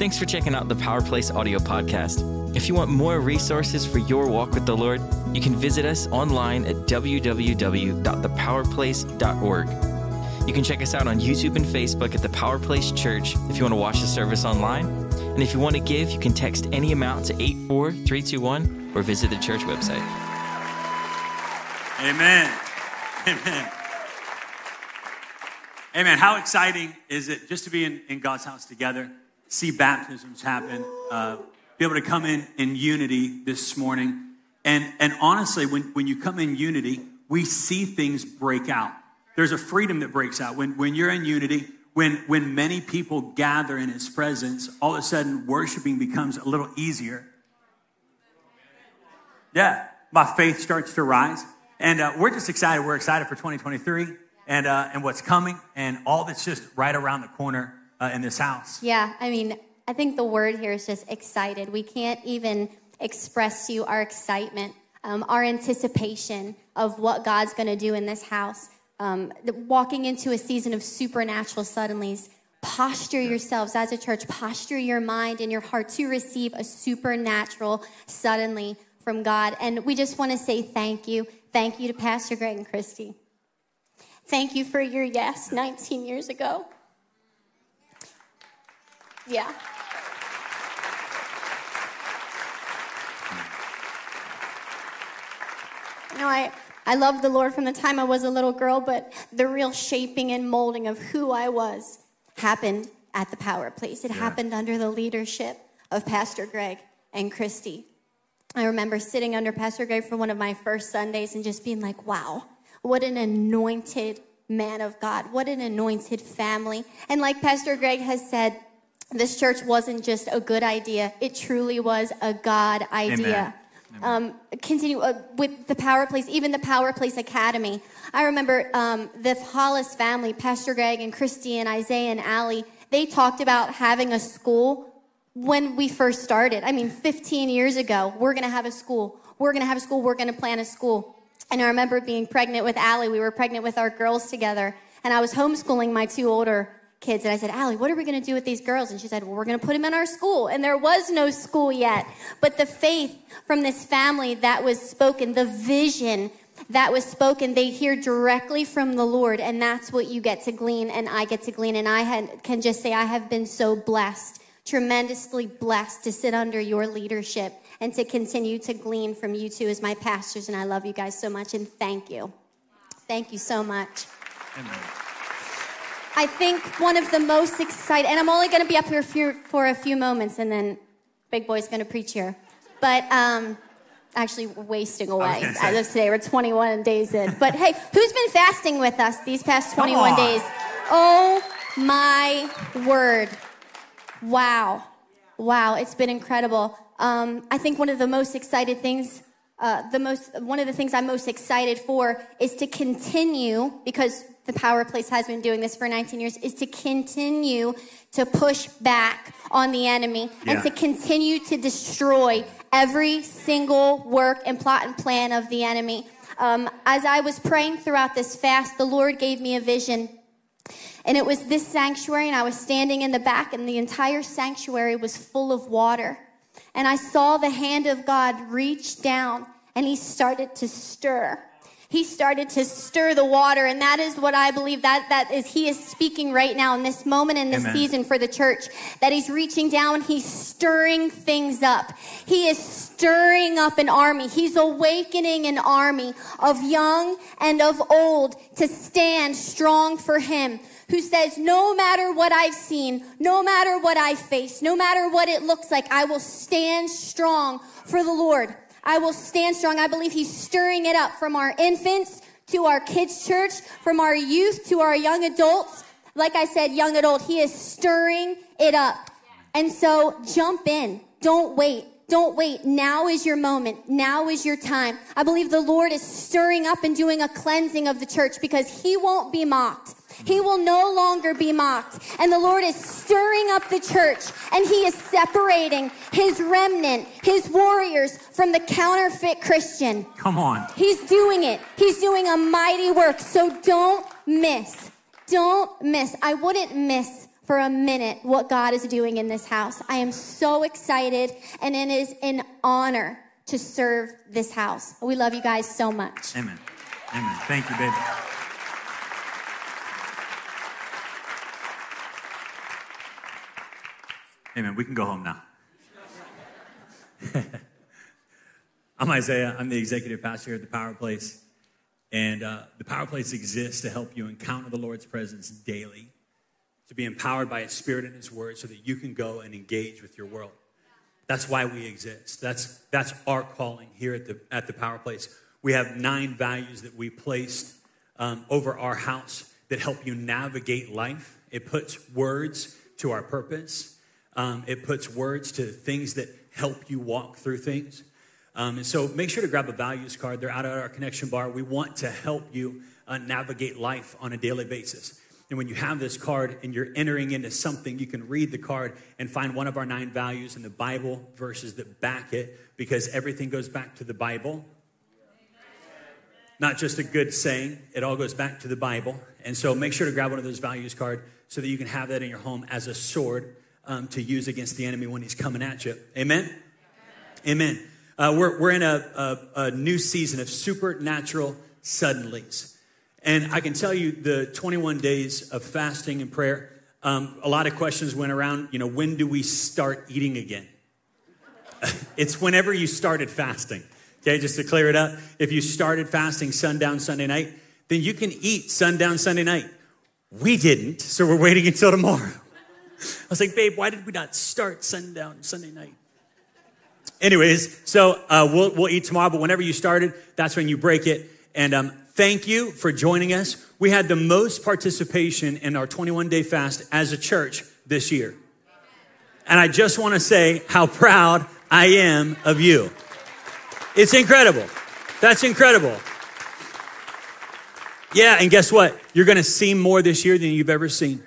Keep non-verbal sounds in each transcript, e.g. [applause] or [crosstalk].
Thanks for checking out the Power Place audio podcast. If you want more resources for your walk with the Lord, you can visit us online at www.thepowerplace.org. You can check us out on YouTube and Facebook at the Power Place Church if you want to watch the service online. And if you want to give, you can text any amount to 84321 or visit the church website. Amen. Amen. Amen. How exciting is it just to be in, in God's house together, see baptisms happen, uh, be able to come in in unity this morning. And, and honestly, when, when you come in unity, we see things break out. There's a freedom that breaks out. When, when you're in unity, when, when many people gather in his presence, all of a sudden worshiping becomes a little easier. Yeah, my faith starts to rise. And uh, we're just excited. We're excited for 2023 and, uh, and what's coming and all that's just right around the corner uh, in this house. Yeah, I mean, I think the word here is just excited. We can't even express to you our excitement, um, our anticipation of what God's going to do in this house. Um, walking into a season of supernatural suddenlies. Posture yourselves as a church, posture your mind and your heart to receive a supernatural suddenly from God. And we just want to say thank you. Thank you to Pastor Greg and Christy. Thank you for your yes 19 years ago. Yeah. You know, I, I loved the Lord from the time I was a little girl, but the real shaping and molding of who I was happened at the Power Place. It yeah. happened under the leadership of Pastor Greg and Christy. I remember sitting under Pastor Greg for one of my first Sundays and just being like, wow, what an anointed man of God. What an anointed family. And like Pastor Greg has said, this church wasn't just a good idea, it truly was a God idea. Um, continue uh, with the Power Place, even the Power Place Academy. I remember um, the Hollis family, Pastor Greg and Christy and Isaiah and Allie, they talked about having a school when we first started. I mean, 15 years ago, we're going to have a school. We're going to have a school. We're going to plan a school. And I remember being pregnant with Allie. We were pregnant with our girls together. And I was homeschooling my two older kids. And I said, Allie, what are we going to do with these girls? And she said, well, we're going to put them in our school. And there was no school yet. But the faith from this family that was spoken, the vision that was spoken, they hear directly from the Lord. And that's what you get to glean and I get to glean. And I had, can just say, I have been so blessed, tremendously blessed to sit under your leadership and to continue to glean from you two as my pastors. And I love you guys so much and thank you. Thank you so much. Amen. I think one of the most exciting, and I'm only going to be up here for, for a few moments and then Big Boy's going to preach here. But um, actually, wasting away as of today. We're 21 days in. But hey, who's been fasting with us these past 21 days? Oh my word. Wow. Wow, it's been incredible. Um, I think one of the most excited things, uh, the most, one of the things I'm most excited for is to continue, because the Power Place has been doing this for 19 years, is to continue to push back on the enemy yeah. and to continue to destroy every single work and plot and plan of the enemy. Um, as I was praying throughout this fast, the Lord gave me a vision. And it was this sanctuary, and I was standing in the back, and the entire sanctuary was full of water and I saw the hand of God reach down and he started to stir. He started to stir the water, and that is what I believe that that is he is speaking right now in this moment in this Amen. season for the church. That he's reaching down, he's stirring things up. He is stirring up an army. He's awakening an army of young and of old to stand strong for him who says, No matter what I've seen, no matter what I face, no matter what it looks like, I will stand strong for the Lord. I will stand strong. I believe He's stirring it up from our infants to our kids' church, from our youth to our young adults. Like I said, young adult, He is stirring it up. And so jump in. Don't wait. Don't wait. Now is your moment. Now is your time. I believe the Lord is stirring up and doing a cleansing of the church because He won't be mocked. He will no longer be mocked. And the Lord is stirring up the church and he is separating his remnant, his warriors from the counterfeit Christian. Come on. He's doing it. He's doing a mighty work. So don't miss. Don't miss. I wouldn't miss for a minute what God is doing in this house. I am so excited, and it is an honor to serve this house. We love you guys so much. Amen. Amen. Thank you, baby. Amen. We can go home now. [laughs] I'm Isaiah. I'm the executive pastor here at the Power Place. And uh, the Power Place exists to help you encounter the Lord's presence daily, to be empowered by His Spirit and His Word so that you can go and engage with your world. That's why we exist. That's, that's our calling here at the, at the Power Place. We have nine values that we placed um, over our house that help you navigate life. It puts words to our purpose, um, it puts words to things that help you walk through things. Um, and so make sure to grab a values card. They're out at our connection bar. We want to help you uh, navigate life on a daily basis. And when you have this card and you're entering into something, you can read the card and find one of our nine values in the Bible verses that back it because everything goes back to the Bible. Not just a good saying, it all goes back to the Bible. And so make sure to grab one of those values card so that you can have that in your home as a sword um, to use against the enemy when he's coming at you. Amen? Amen. Uh, we're, we're in a, a, a new season of supernatural suddenlies. And I can tell you the 21 days of fasting and prayer, um, a lot of questions went around, you know, when do we start eating again? [laughs] it's whenever you started fasting. Okay, just to clear it up. If you started fasting sundown Sunday night, then you can eat sundown Sunday night. We didn't, so we're waiting until tomorrow. [laughs] I was like, babe, why did we not start sundown Sunday night? Anyways, so uh, we'll, we'll eat tomorrow, but whenever you started, that's when you break it. And um, thank you for joining us. We had the most participation in our 21 day fast as a church this year. And I just want to say how proud I am of you. It's incredible. That's incredible. Yeah, and guess what? You're going to see more this year than you've ever seen.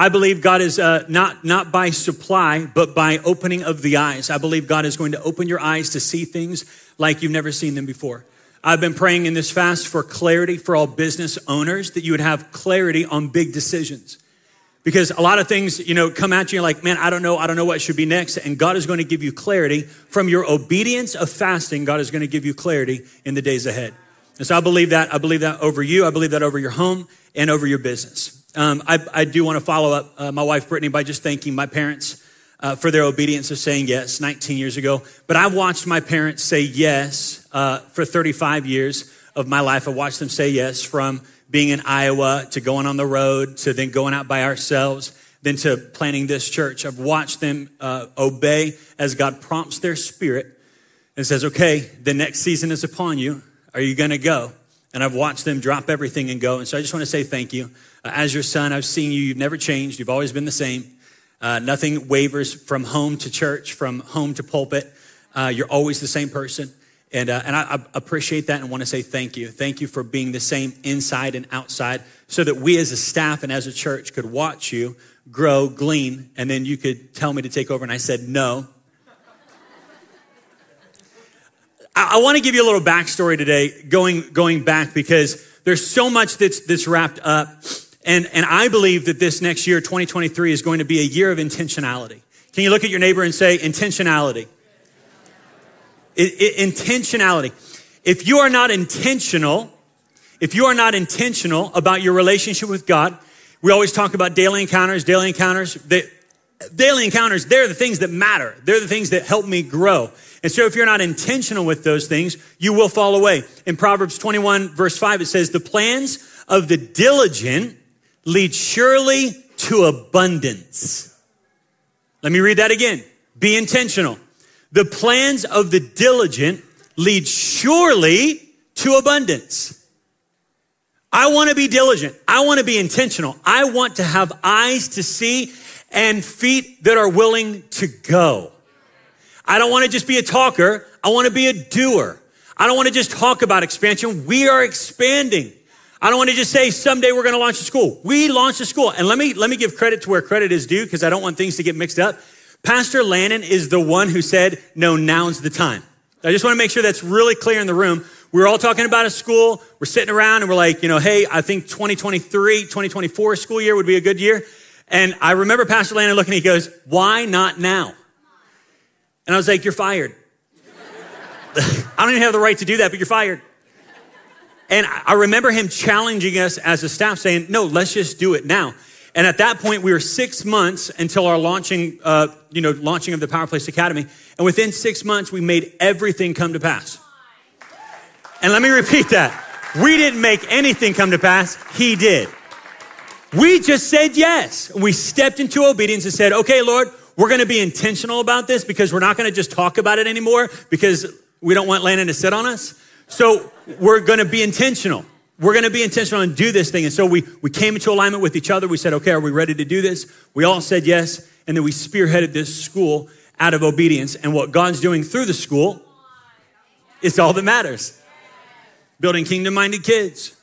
I believe God is uh, not, not by supply, but by opening of the eyes. I believe God is going to open your eyes to see things like you've never seen them before. I've been praying in this fast for clarity for all business owners, that you would have clarity on big decisions. Because a lot of things, you know, come at you like, man, I don't know, I don't know what should be next. And God is going to give you clarity from your obedience of fasting. God is going to give you clarity in the days ahead. And so I believe that. I believe that over you. I believe that over your home and over your business. Um, I, I, do want to follow up uh, my wife Brittany by just thanking my parents uh, for their obedience of saying yes 19 years ago. But I've watched my parents say yes uh, for 35 years of my life. I watched them say yes from being in Iowa to going on the road to then going out by ourselves, then to planning this church. I've watched them uh, obey as God prompts their spirit and says, okay, the next season is upon you. Are you going to go? And I've watched them drop everything and go. And so I just want to say thank you. Uh, as your son, I've seen you. You've never changed. You've always been the same. Uh, nothing wavers from home to church, from home to pulpit. Uh, you're always the same person. And, uh, and I, I, appreciate that and want to say thank you. Thank you for being the same inside and outside so that we as a staff and as a church could watch you grow, glean, and then you could tell me to take over. And I said, no. I, I want to give you a little backstory today, going, going back, because there's so much that's, that's wrapped up and, and I believe that this next year, 2023, is going to be a year of intentionality. Can you look at your neighbor and say, intentionality? It, it, intentionality. If you are not intentional, if you are not intentional about your relationship with God, we always talk about daily encounters, daily encounters. They, daily encounters, they're the things that matter. They're the things that help me grow. And so if you're not intentional with those things, you will fall away. In Proverbs 21 verse 5, it says, the plans of the diligent lead surely to abundance. Let me read that again. Be intentional. The plans of the diligent lead surely to abundance. I want to be diligent. I want to be intentional. I want to have eyes to see and feet that are willing to go. I don't want to just be a talker. I want to be a doer. I don't want to just talk about expansion. We are expanding. I don't want to just say someday we're going to launch a school. We launched a school. And let me, let me give credit to where credit is due because I don't want things to get mixed up. Pastor Landon is the one who said, no, now's the time. I just want to make sure that's really clear in the room. We're all talking about a school. We're sitting around and we're like, you know, hey, I think 2023, 2024 school year would be a good year. And I remember Pastor Landon looking, he goes, Why not now? And I was like, You're fired. [laughs] I don't even have the right to do that, but you're fired. And I remember him challenging us as a staff saying, No, let's just do it now. And at that point, we were six months until our launching, uh, you know, launching of the Power Place Academy. And within six months, we made everything come to pass. And let me repeat that. We didn't make anything come to pass. He did. We just said yes. We stepped into obedience and said, okay, Lord, we're going to be intentional about this because we're not going to just talk about it anymore because we don't want Landon to sit on us. So we're going to be intentional. We're going to be intentional and do this thing. And so we, we came into alignment with each other. We said, okay, are we ready to do this? We all said yes. And then we spearheaded this school out of obedience. And what God's doing through the school is all that matters. Building kingdom minded kids.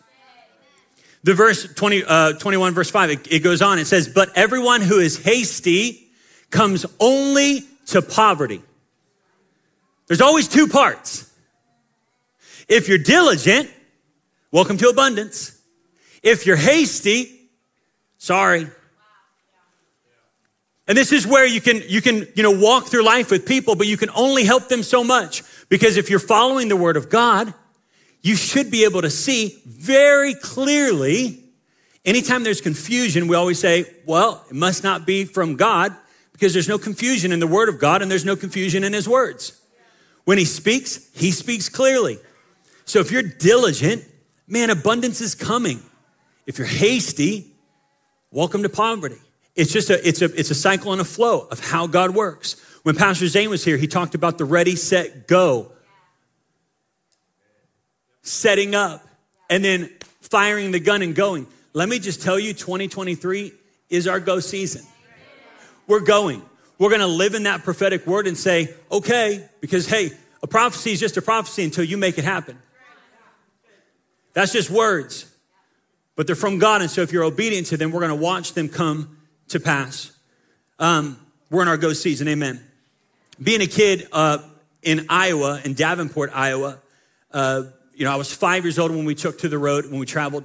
The verse 20, uh, 21, verse 5, it, it goes on. It says, But everyone who is hasty comes only to poverty. There's always two parts. If you're diligent, welcome to abundance. If you're hasty, sorry. And this is where you can, you can, you know, walk through life with people, but you can only help them so much. Because if you're following the word of God, you should be able to see very clearly. Anytime there's confusion, we always say, well, it must not be from God because there's no confusion in the word of God and there's no confusion in his words. When he speaks, he speaks clearly. So if you're diligent, man, abundance is coming. If you're hasty, welcome to poverty. It's just a, it's a, it's a cycle and a flow of how God works. When Pastor Zane was here, he talked about the ready, set, go. Setting up and then firing the gun and going. Let me just tell you, 2023 is our go season. We're going. We're going to live in that prophetic word and say, okay, because hey, a prophecy is just a prophecy until you make it happen. That's just words, but they're from God. And so if you're obedient to them, we're going to watch them come to pass. Um, we're in our go season, amen. Being a kid uh, in Iowa, in Davenport, Iowa, uh, you know, I was five years old when we took to the road, when we traveled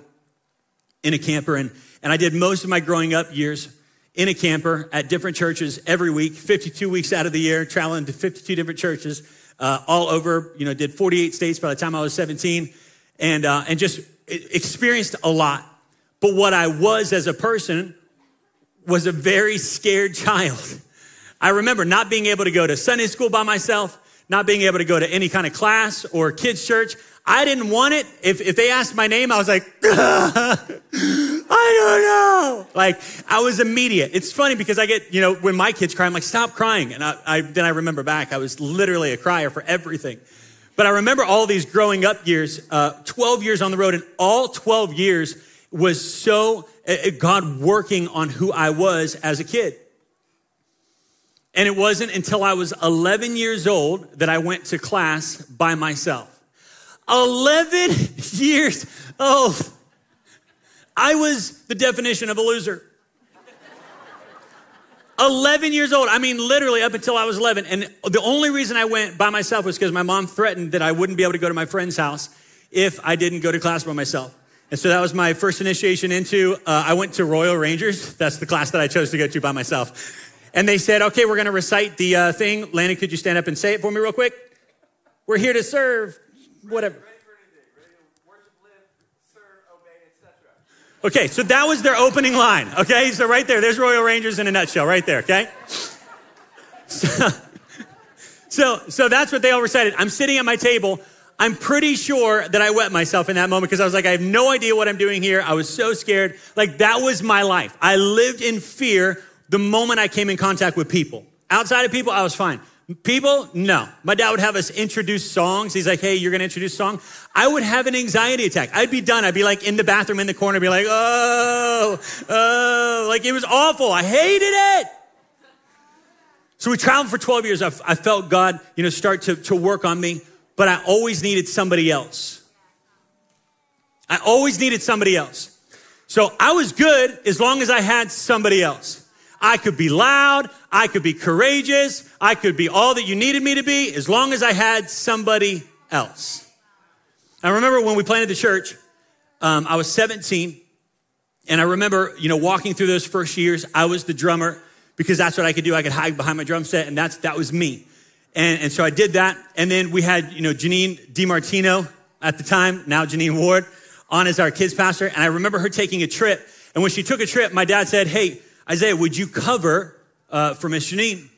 in a camper. And, and I did most of my growing up years in a camper at different churches every week, 52 weeks out of the year, traveling to 52 different churches uh, all over, you know, did 48 states by the time I was 17 and, uh, and just experienced a lot. But what I was as a person was a very scared [laughs] child. I remember not being able to go to Sunday school by myself, not being able to go to any kind of class or kids' church. I didn't want it. If, if they asked my name, I was like, [laughs] I don't know. Like, I was immediate. It's funny because I get, you know, when my kids cry, I'm like, stop crying. And I, I, then I remember back, I was literally a crier for everything. But I remember all these growing up years, uh, 12 years on the road, and all 12 years was so uh, uh, God working on who I was as a kid. And it wasn't until I was 11 years old that I went to class by myself. 11 [laughs] years old. I was the definition of a loser. 11 years old. I mean, literally up until I was 11. And the only reason I went by myself was because my mom threatened that I wouldn't be able to go to my friend's house if I didn't go to class by myself. And so that was my first initiation into, uh, I went to Royal Rangers. That's the class that I chose to go to by myself. And they said, okay, we're going to recite the uh, thing. Landon, could you stand up and say it for me real quick? We're here to serve, whatever. Okay, so that was their opening line. Okay, so right there, there's Royal Rangers in a nutshell, right there. Okay. So, so, so that's what they all recited. I'm sitting at my table. I'm pretty sure that I wet myself in that moment because I was like, I have no idea what I'm doing here. I was so scared. Like that was my life. I lived in fear the moment I came in contact with people. Outside of people, I was fine. People, no. My dad would have us introduce songs. He's like, hey, you're going to introduce song. I would have an anxiety attack. I'd be done. I'd be like in the bathroom in the corner, be like, oh, oh, like it was awful. I hated it. So we traveled for 12 years. I, I felt God, you know, start to, to work on me, but I always needed somebody else. I always needed somebody else. So I was good as long as I had somebody else. I could be loud. I could be courageous. I could be all that you needed me to be as long as I had somebody else. I remember when we planted the church, um, I was 17 And I remember, you know, walking through those first years, I was the drummer because that's what I could do. I could hide behind my drum set, and that's that was me. And, and so I did that. And then we had, you know, Janine DiMartino at the time, now Janine Ward, on as our kids pastor. And I remember her taking a trip. And when she took a trip, my dad said, Hey, Isaiah, would you cover uh, for Miss Janine?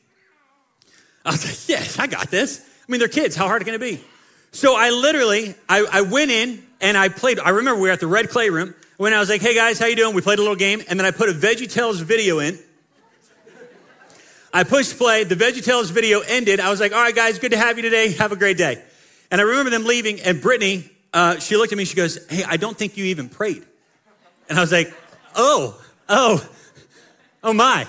I was like, Yes, I got this. I mean, they're kids. How hard can it be? So I literally, I, I went in and I played. I remember we were at the Red Clay Room when I was like, Hey guys, how you doing? We played a little game. And then I put a Veggie Tales video in. I pushed play. The VeggieTales video ended. I was like, all right, guys, good to have you today. Have a great day. And I remember them leaving, and Brittany, uh, she looked at me, she goes, hey, I don't think you even prayed. And I was like, oh, oh, oh my.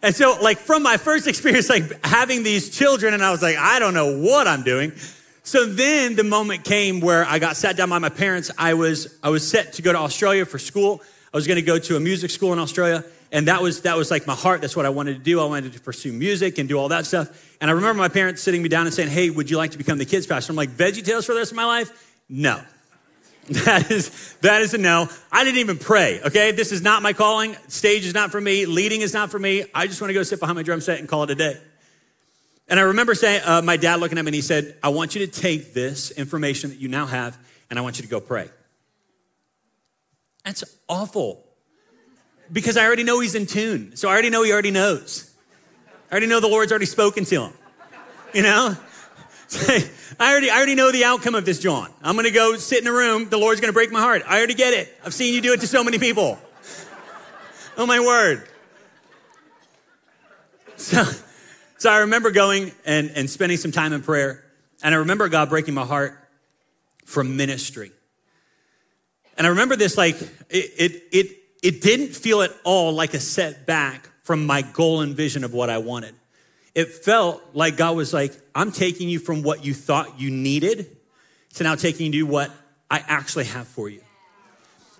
And so, like, from my first experience, like having these children, and I was like, I don't know what I'm doing. So then the moment came where I got sat down by my parents. I was, I was set to go to Australia for school. I was going to go to a music school in Australia. And that was, that was like my heart. That's what I wanted to do. I wanted to pursue music and do all that stuff. And I remember my parents sitting me down and saying, Hey, would you like to become the kids pastor? I'm like, Veggie Tales for the rest of my life? No. [laughs] That is, that is a no. I didn't even pray, okay? This is not my calling. Stage is not for me. Leading is not for me. I just want to go sit behind my drum set and call it a day. And I remember saying, uh, my dad looking at me and he said, I want you to take this information that you now have and I want you to go pray. That's awful because I already know he's in tune. So I already know he already knows. I already know the Lord's already spoken to him. You know? I already, I already know the outcome of this, John. I'm going to go sit in a room. The Lord's going to break my heart. I already get it. I've seen you do it to so many people. Oh, my word. So, so I remember going and, and spending some time in prayer. And I remember God breaking my heart from ministry. And I remember this like, it, it, it it didn't feel at all like a setback from my goal and vision of what I wanted. It felt like God was like, I'm taking you from what you thought you needed to now taking you to what I actually have for you.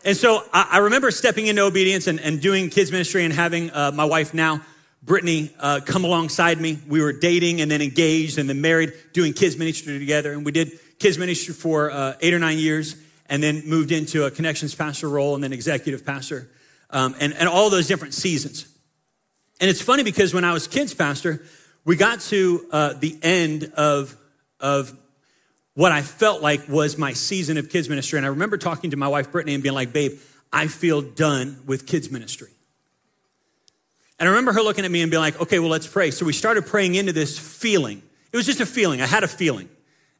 And so I, I remember stepping into obedience and, and doing kids ministry and having uh, my wife now, Brittany, uh, come alongside me. We were dating and then engaged and then married, doing kids ministry together. And we did kids ministry for uh, eight or nine years and then moved into a connections pastor role and then executive pastor um, and, and all those different seasons. And it's funny because when I was kids pastor, we got to uh, the end of, of what I felt like was my season of kids ministry. And I remember talking to my wife, Brittany, and being like, babe, I feel done with kids ministry. And I remember her looking at me and being like, okay, well, let's pray. So we started praying into this feeling. It was just a feeling. I had a feeling.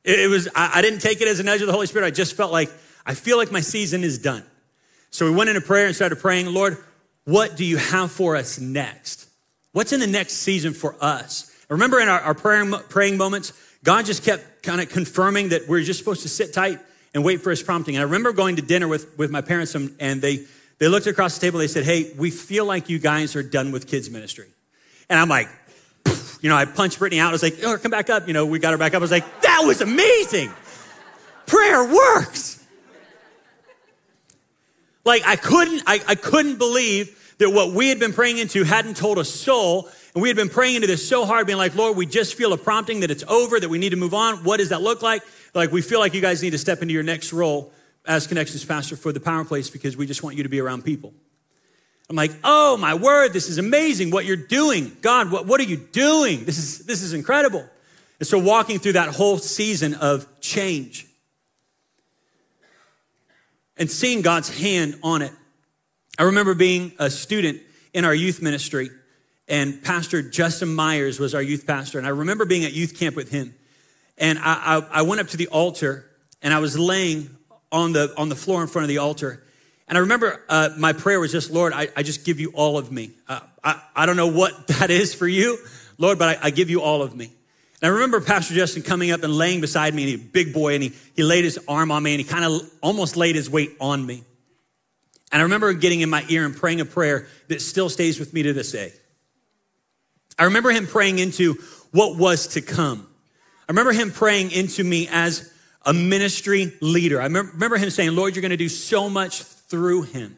It, it was, I, I didn't take it as a nudge of the Holy Spirit. I just felt like, I feel like my season is done. So we went into prayer and started praying, Lord, what do you have for us next? What's in the next season for us? Remember in our, our praying, praying moments, God just kept kind of confirming that we're just supposed to sit tight and wait for his prompting. And I remember going to dinner with, with my parents and, and they, they looked across the table. They said, Hey, we feel like you guys are done with kids ministry. And I'm like, you know, I punched Brittany out. I was like, oh, come back up. You know, we got her back up. I was like, that was amazing. Prayer works. Like I couldn't, I, I couldn't believe that what we had been praying into hadn't told a soul. And we had been praying into this so hard, being like, Lord, we just feel a prompting that it's over, that we need to move on. What does that look like? Like, we feel like you guys need to step into your next role as connections pastor for the power place because we just want you to be around people. I'm like, oh my word, this is amazing what you're doing. God, what, what are you doing? This is, this is incredible. And so walking through that whole season of change and seeing God's hand on it. I remember being a student in our youth ministry, and Pastor Justin Myers was our youth pastor. And I remember being at youth camp with him. And I, I, I went up to the altar, and I was laying on the, on the floor in front of the altar. And I remember uh, my prayer was just, Lord, I, I just give you all of me. Uh, I, I don't know what [laughs] that is for you, Lord, but I, I give you all of me. And I remember Pastor Justin coming up and laying beside me, and he big boy, and he, he laid his arm on me, and he kind of almost laid his weight on me. And I remember getting in my ear and praying a prayer that still stays with me to this day. I remember him praying into what was to come. I remember him praying into me as a ministry leader. I remember him saying, Lord, you're going to do so much through him.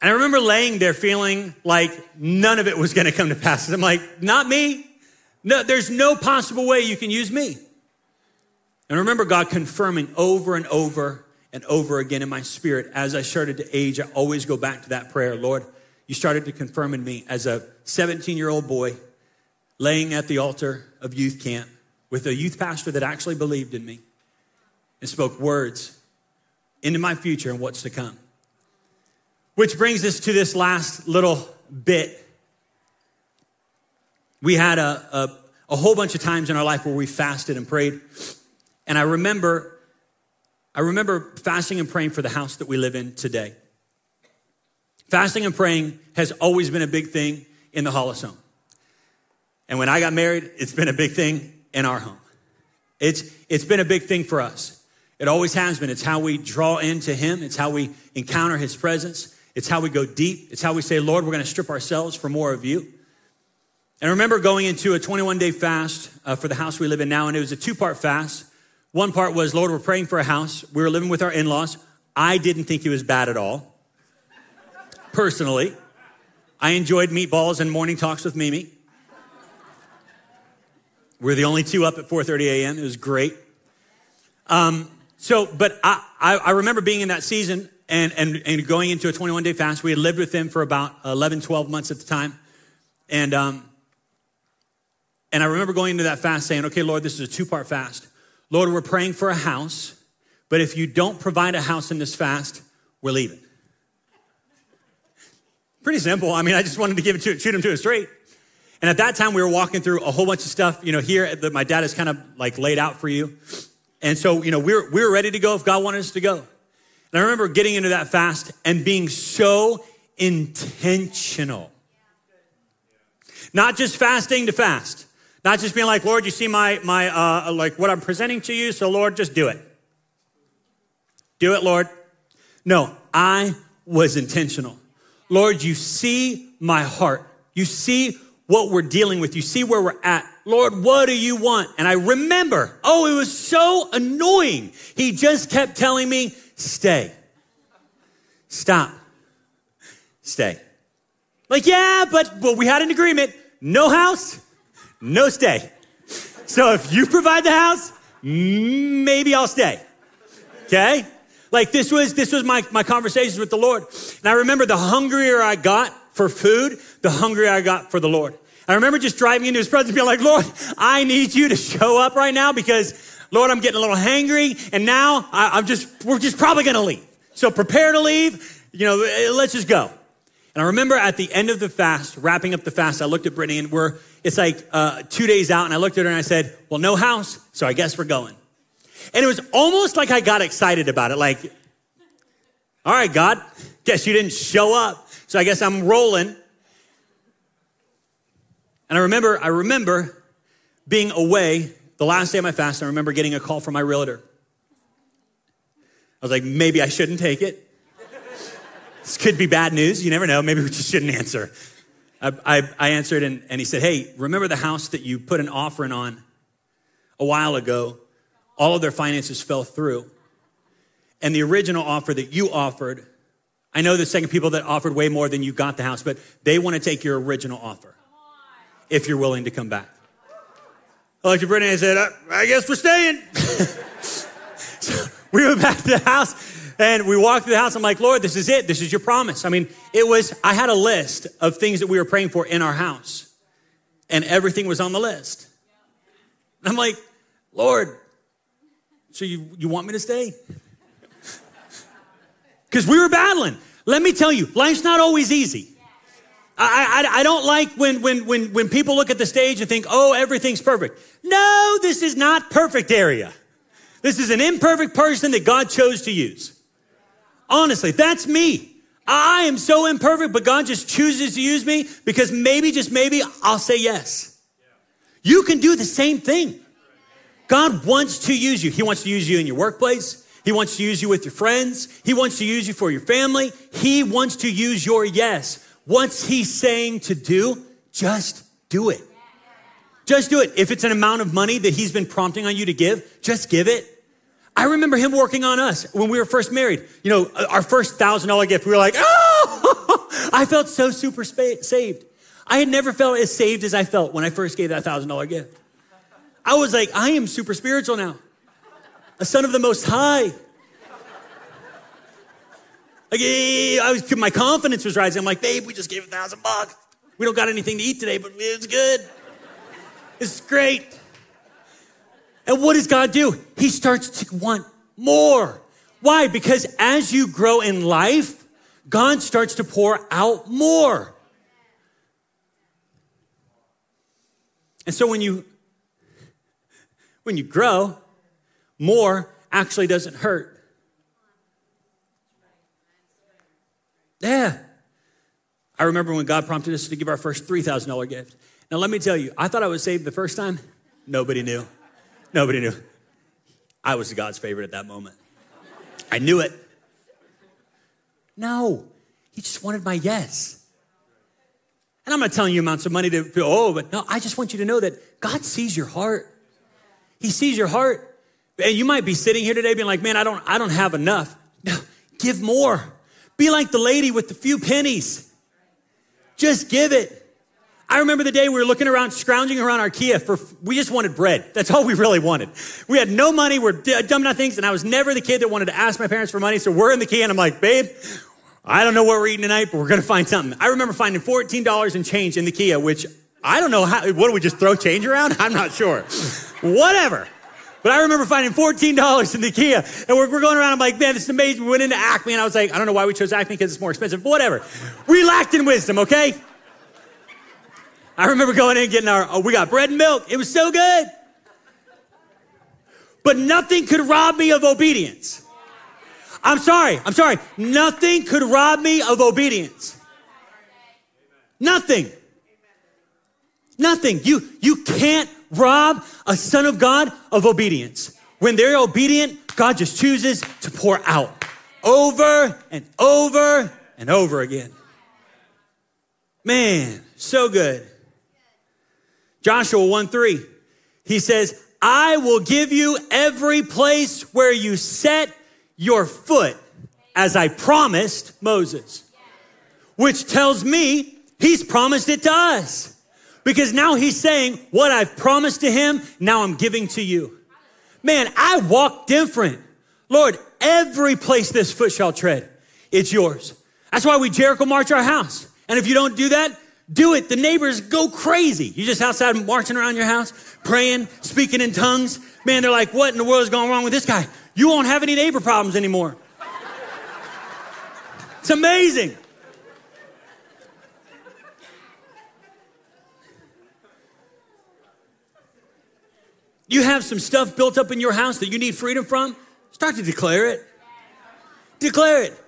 And I remember laying there feeling like none of it was going to come to pass. I'm like, not me. No, there's no possible way you can use me. And remember God confirming over and over and over again in my spirit. As I started to age, I always go back to that prayer Lord, you started to confirm in me as a 17 year old boy laying at the altar of youth camp with a youth pastor that actually believed in me and spoke words into my future and what's to come. Which brings us to this last little bit. We had a, a, a, whole bunch of times in our life where we fasted and prayed. And I remember, I remember fasting and praying for the house that we live in today. Fasting and praying has always been a big thing in the Hollis home. And when I got married, it's been a big thing in our home. It's, it's been a big thing for us. It always has been. It's how we draw into Him, it's how we encounter His presence, it's how we go deep, it's how we say, Lord, we're going to strip ourselves for more of you. And I remember going into a 21 day fast uh, for the house we live in now, and it was a two part fast. One part was, Lord, we're praying for a house. We were living with our in laws. I didn't think it was bad at all. Personally, I enjoyed meatballs and morning talks with Mimi. We're the only two up at 4:30 a.m. It was great. Um, so, but I, I, I, remember being in that season and, and, and going into a 21 day fast. We had lived with them for about 11, 12 months at the time. And, um, and I remember going into that fast saying, okay, Lord, this is a two part fast. Lord, we're praying for a house, but if you don't provide a house in this fast, we're leaving. Pretty simple. I mean, I just wanted to give it to, shoot him to a straight. And at that time, we were walking through a whole bunch of stuff, you know, here that my dad has kind of like laid out for you. And so, you know, we were, we were ready to go if God wanted us to go. And I remember getting into that fast and being so intentional. Not just fasting to fast. Not just being like, Lord, you see my, my, uh, like what I'm presenting to you. So Lord, just do it. Do it, Lord. No, I was intentional. Lord, you see my heart. You see what we're dealing with. You see where we're at. Lord, what do you want? And I remember, oh, it was so annoying. He just kept telling me, stay, stop, stay. Like, yeah, but, but we had an agreement no house, no stay. So if you provide the house, maybe I'll stay. Okay? Like this was this was my, my conversations with the Lord. And I remember the hungrier I got for food, the hungrier I got for the Lord. I remember just driving into his presence being like, Lord, I need you to show up right now because, Lord, I'm getting a little hangry. And now I, am just, we're just probably going to leave. So prepare to leave. You know, eh, let's just go. And I remember at the end of the fast, wrapping up the fast, I looked at Brittany and we're, it's like uh, two days out. And I looked at her and I said, well, no house. So I guess we're going. And it was almost like I got excited about it. Like, all right, God, guess you didn't show up. So I guess I'm rolling. And I remember, I remember being away the last day of my fast. I remember getting a call from my realtor. I was like, maybe I shouldn't take it. this could be bad news. You never know. Maybe we just shouldn't answer. I, I, I answered, and, and he said, Hey, remember the house that you put an offering on a while ago? All of their finances fell through. And the original offer that you offered, I know the second people that offered way more than you got the house, but they want to take your original offer if you're willing to come back. Looked at Brittany said, I, I guess we're staying. [laughs] so we went back to the house and we walked through the house. I'm like, Lord, this is it. This is your promise. I mean, it was, I had a list of things that we were praying for in our house, and everything was on the list. I'm like, Lord, so you, you want me to stay? [laughs] Because we were battling. Let me tell you, life's not always easy. I, I, I, don't like when, when, when, when people look at the stage and think, oh, everything's perfect. No, this is not perfect area. This is an imperfect person that God chose to use. Honestly, that's me. I am so imperfect, but God just chooses to use me because maybe, just maybe, I'll say yes. You can do the same thing. God wants to use you. He wants to use you in your workplace. He wants to use you with your friends. He wants to use you for your family. He wants to use your yes. What's he saying to do? Just do it. Just do it. If it's an amount of money that he's been prompting on you to give, just give it. I remember him working on us when we were first married. You know, uh, our first thousand dollar gift, we were like, oh, [laughs] I felt so super saved. I had never felt as saved as I felt when I first gave that thousand dollar gift. I was like, I am super spiritual now, a son of the most high. Like, eh, I was, my confidence was rising. I'm like, babe, we just gave a thousand bucks. We don't got anything to eat today, but it's good. It's great. And what does God do? He starts to want more. Why? Because as you grow in life, God starts to pour out more. And so when you when you grow, more actually doesn't hurt. Yeah. I remember when God prompted us to give our first $3,000 gift. Now, let me tell you, I thought I was saved the first time. Nobody knew. Nobody knew. I was God's favorite at that moment. I knew it. No, He just wanted my yes. And I'm not telling you amounts of money to, oh, but no, I just want you to know that God sees your heart. He sees your heart. And you might be sitting here today being like, man, I don't, I don't have enough. No, give more. Be like the lady with the few pennies. Just give it. I remember the day we were looking around, scrounging around IKEA for, we just wanted bread. That's all we really wanted. We had no money, we're dumb nothings, and I was never the kid that wanted to ask my parents for money, so we're in the key, and I'm like, babe, I don't know what we're eating tonight, but we're gonna find something. I remember finding $14 in change in the Kia, which I don't know how, what do we just throw change around? I'm not sure. Whatever. But I remember finding $14 in the Kia, and we're, we're, going around. I'm like, man, this is amazing. We went into Acme, and I was like, I don't know why we chose Acme because it's more expensive, but whatever. We lacked in wisdom, okay? I remember going in and getting our, oh, we got bread and milk. It was so good. But nothing could rob me of obedience. I'm sorry, I'm sorry. Nothing could rob me of obedience. Nothing. Nothing. You, you can't rob a son of God of obedience. When they're obedient, God just chooses to pour out over and over and over again. Man, so good. Joshua 1 3, he says, I will give you every place where you set your foot as I promised Moses. Which tells me he's promised it to us. Because now he's saying, What I've promised to him, now I'm giving to you. Man, I walk different. Lord, every place this foot shall tread, it's yours. That's why we Jericho march our house. And if you don't do that, do it. The neighbors go crazy. You just outside marching around your house, praying, speaking in tongues. Man, they're like, what in the world is going wrong with this guy? You won't have any neighbor problems anymore. It's amazing. You have some stuff built up in your house that you need freedom from, start to declare it. Declare it.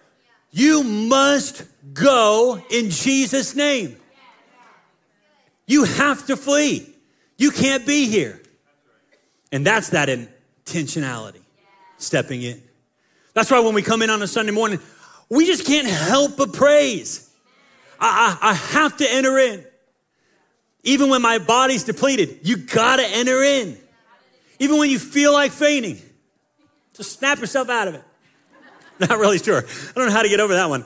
You must go in Jesus' name. You have to flee. You can't be here. And that's that intentionality, stepping in. That's why when we come in on a Sunday morning, we just can't help but praise. I, I, I have to enter in. Even when my body's depleted, you gotta enter in. Even when you feel like fainting, just snap yourself out of it. [laughs] Not really sure. I don't know how to get over that one.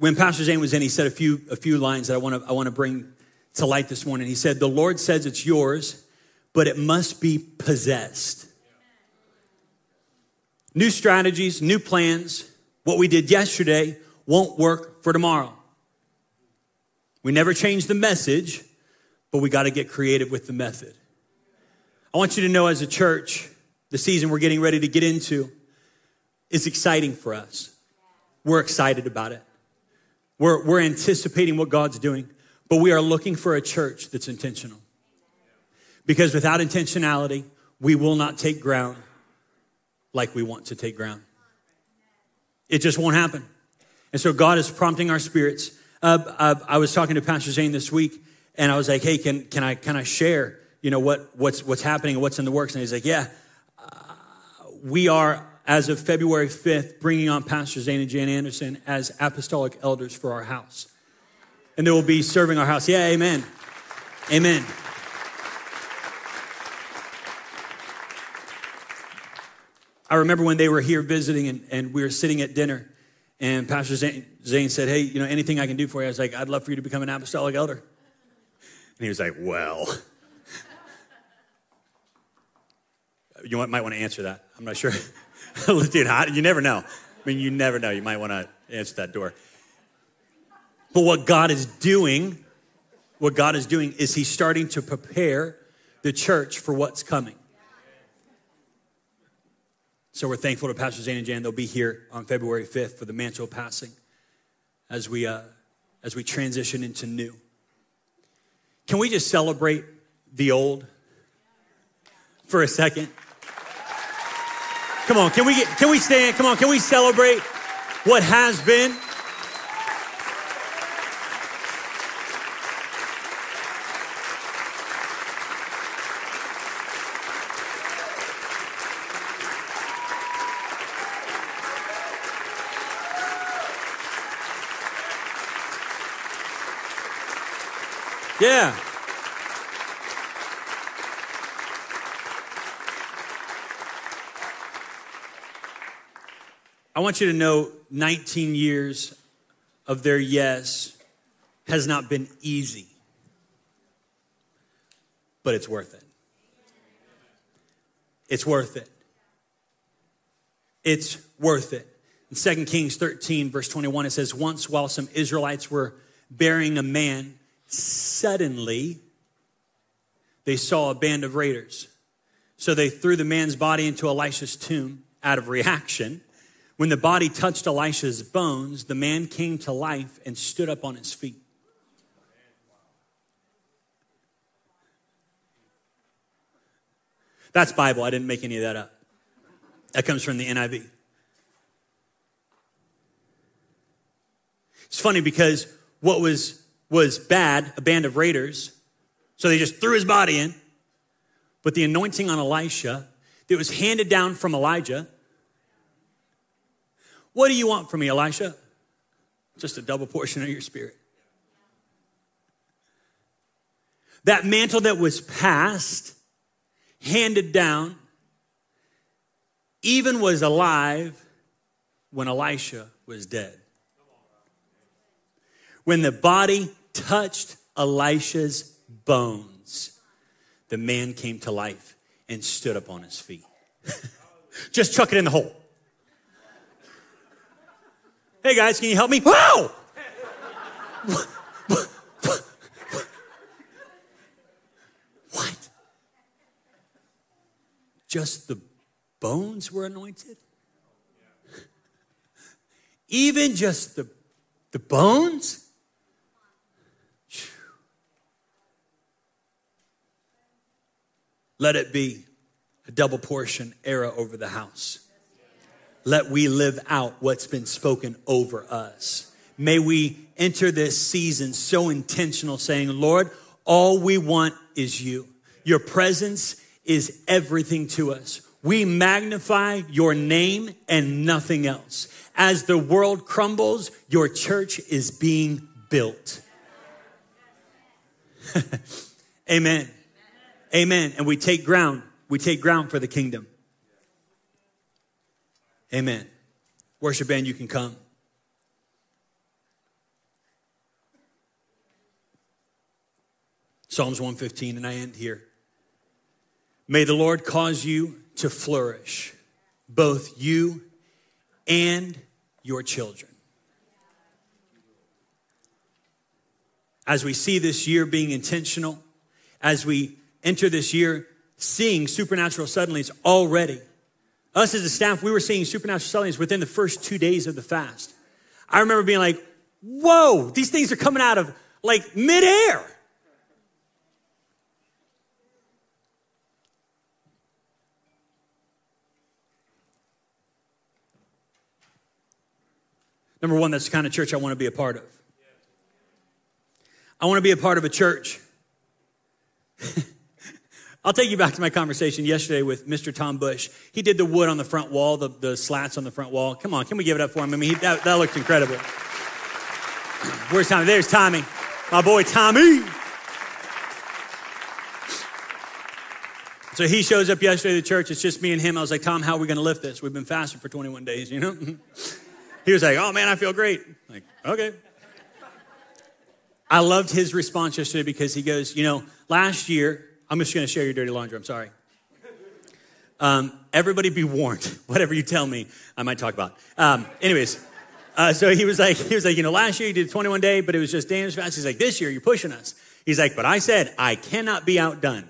when Pastor Zane was in, he said a few, a few lines that I want to I want to bring to light this morning. He said, The Lord says it's yours, but it must be possessed. New strategies, new plans, what we did yesterday won't work for tomorrow. We never change the message, but we got to get creative with the method. I want you to know as a church, the season we're getting ready to get into is exciting for us. We're excited about it. We're, we're anticipating what God's doing, but we are looking for a church that's intentional. Because without intentionality, we will not take ground like we want to take ground. It just won't happen. And so God is prompting our spirits. Uh, uh, I was talking to Pastor Zane this week, and I was like, "Hey, can can I can I share? You know what what's what's happening and what's in the works?" And he's like, "Yeah, uh, we are as of February 5th, bringing on Pastor Zane and Jan Anderson as apostolic elders for our house. And they will be serving our house. Yeah, amen. Amen. I remember when they were here visiting and, and we were sitting at dinner, and Pastor Zane, said, Hey, you know, anything I can do for you? I was like, I'd love for you to become an apostolic elder. And he was like, Well, [laughs] You might want to answer that. I'm not sure. [laughs] Dude, you never know. I mean, you never know. You might want to answer that door. But what God is doing, what God is doing is He's starting to prepare the church for what's coming. So we're thankful to Pastor Zane and Jan. They'll be here on February 5th for the mantle passing as we, uh, as we transition into new. Can we just celebrate the old for a second? Come on, can we get, can we stand? Come on, can we celebrate what has been? Yeah. I want you to know 19 years of their yes has not been easy, but it's worth it. It's worth it. It's worth it. In 2 Kings 13, verse 21, it says, Once while some Israelites were burying a man, suddenly they saw a band of raiders. So they threw the man's body into Elisha's tomb out of reaction. When the body touched Elisha's bones, the man came to life and stood up on his feet. That's Bible. I didn't make any of that up. That comes from the NIV. It's funny because what was was bad, a band of raiders. So they just threw his body in. But the anointing on Elisha that was handed down from Elijah. What do you want from me, Elisha? Just a double portion of your spirit. That mantle that was passed, handed down, even was alive when Elisha was dead. When the body touched Elisha's bones, the man came to life and stood up on his feet. [laughs] Just chuck it in the hole. Hey guys, can you help me? Wow! what? Just the bones were anointed? Even just the, the bones? Let it be a double portion era over the house. Let we live out what's been spoken over us. May we enter this season so intentional, saying, Lord, all we want is you. Your presence is everything to us. We magnify your name and nothing else. As the world crumbles, your church is being built. [laughs] Amen. Amen. And we take ground. We take ground for the kingdom. Amen. Worship band, you can come. Psalms 115, and I end here. May the Lord cause you to flourish, both you and your children. As we see this year being intentional, as we enter this year seeing supernatural suddenlies already. Us as a staff, we were seeing supernatural suddenlies within the first two days of the fast. I remember being like, whoa, these things are coming out of like midair. Number one, that's the kind of church I want to be a part of. I want to be a part of a church I'll take you back to my conversation yesterday with Mr. Tom Bush. He did the wood on the front wall, the, the slats on the front wall. Come on, can we give it up for him? I mean, he, that, that looked incredible. [clears throat] Where's Tommy? There's Tommy, my boy Tommy. So he shows up yesterday to church. It's just me and him. I was like, Tom, how are we going to lift this? We've been fasting for 21 days, you know? [laughs] he was like, oh man, I feel great. I'm like, okay. I loved his response yesterday because he goes, you know, last year, I'm just going to share your dirty laundry. I'm sorry. Um, everybody be warned. [laughs] Whatever you tell me, I might talk about. Um, anyways, uh, so he was like, he was like, you know, last year you did 21 day, but it was just Daniel's fast. He's like, this year you're pushing us. He's like, but I said I cannot be outdone.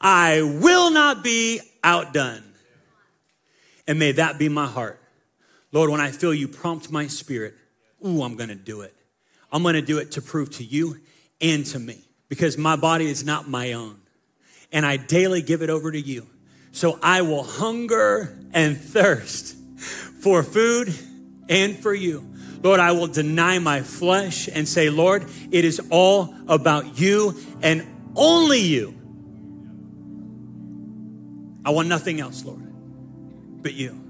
I will not be outdone. And may that be my heart. Lord, when I feel you prompt my spirit, ooh, I'm going to do it. I'm going to do it to prove to you and to me because my body is not my own. And I daily give it over to you. So I will hunger and thirst for food and for you. Lord, I will deny my flesh and say, Lord, it is all about you and only you. I want nothing else, Lord, but you.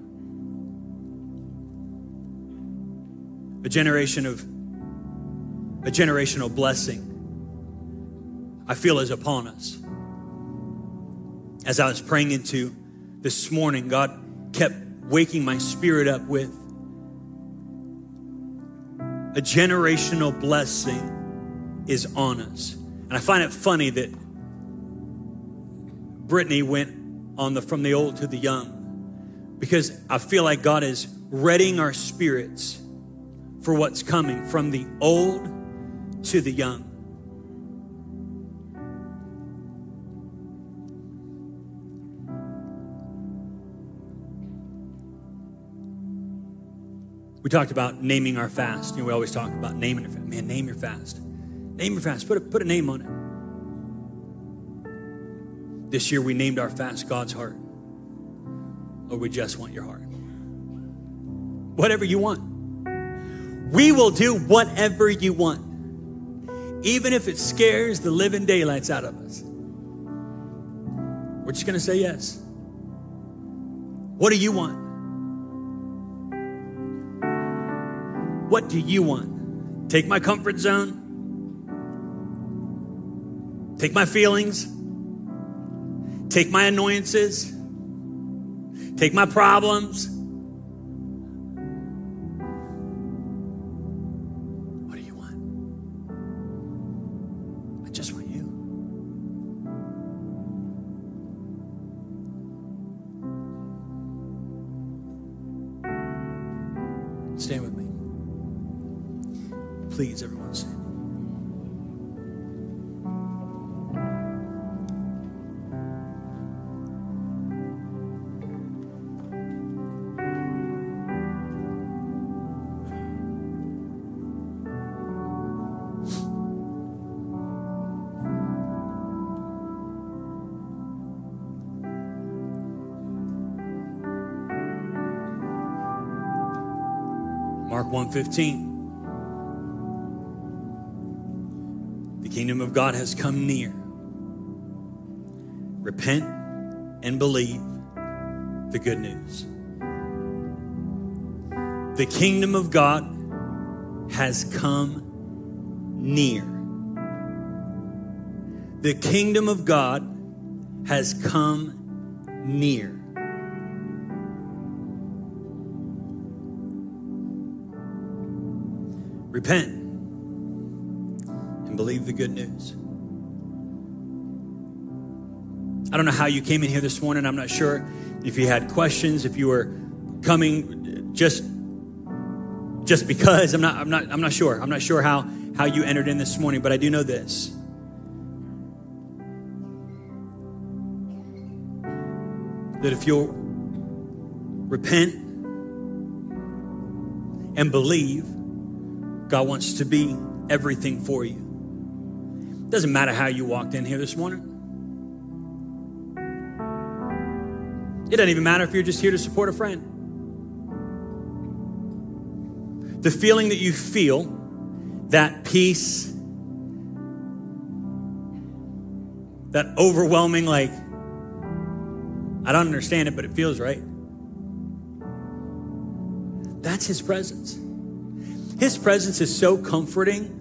A generation of a generational blessing I feel is upon us. As I was praying into this morning, God kept waking my spirit up with a generational blessing is on us. And I find it funny that Brittany went on the from the old to the young because I feel like God is readying our spirits for what's coming from the old to the young. We talked about naming our fast. You know, we always talk about naming your fast. Man, name your fast. Name your fast. Put a, put a name on it. This year we named our fast God's heart. Or we just want your heart. Whatever you want. We will do whatever you want. Even if it scares the living daylights out of us. We're just going to say yes. What do you want? What do you want? Take my comfort zone? Take my feelings? Take my annoyances, take my problems. Stand with me. Please, everyone, stand. 1:15 The kingdom of God has come near. Repent and believe the good news. The kingdom of God has come near. The kingdom of God has come near. Repent and believe the good news. I don't know how you came in here this morning. I'm not sure if you had questions, if you were coming just just because. I'm not I'm not I'm not sure. I'm not sure how how you entered in this morning, but I do know this. That if you'll repent and believe God wants to be everything for you. It Doesn't matter how you walked in here this morning. It doesn't even matter if you're just here to support a friend. The feeling that you feel, that peace, that overwhelming, like, I don't understand it, but it feels right. That's His presence. His presence is so comforting.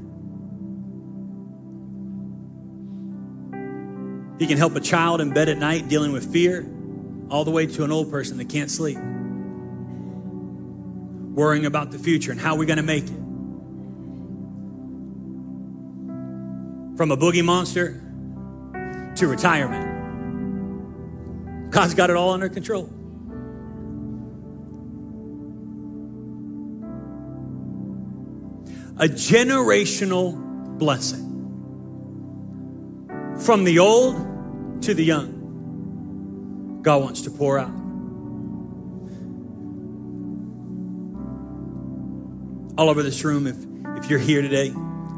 He can help a child in bed at night dealing with fear, all the way to an old person that can't sleep, worrying about the future and how we're going to make it. from a boogie monster to retirement. God's got it all under control. A generational blessing from the old to the young. God wants to pour out. All over this room, if, if you're here today,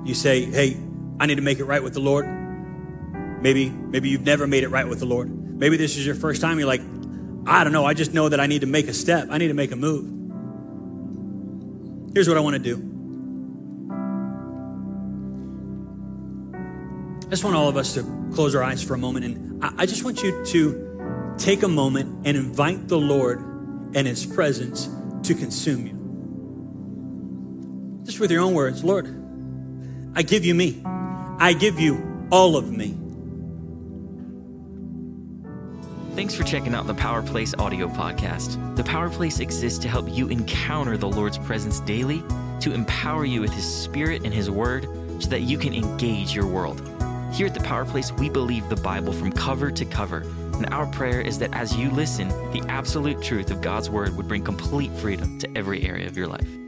you say, Hey, I need to make it right with the Lord. Maybe, maybe you've never made it right with the Lord. Maybe this is your first time. You're like, I don't know. I just know that I need to make a step. I need to make a move. Here's what I want to do. I just want all of us to close our eyes for a moment. And I just want you to take a moment and invite the Lord and His presence to consume you. Just with your own words Lord, I give you me. I give you all of me. Thanks for checking out the Power Place audio podcast. The Power Place exists to help you encounter the Lord's presence daily, to empower you with His Spirit and His Word, so that you can engage your world. Here at the Power Place, we believe the Bible from cover to cover, and our prayer is that as you listen, the absolute truth of God's Word would bring complete freedom to every area of your life.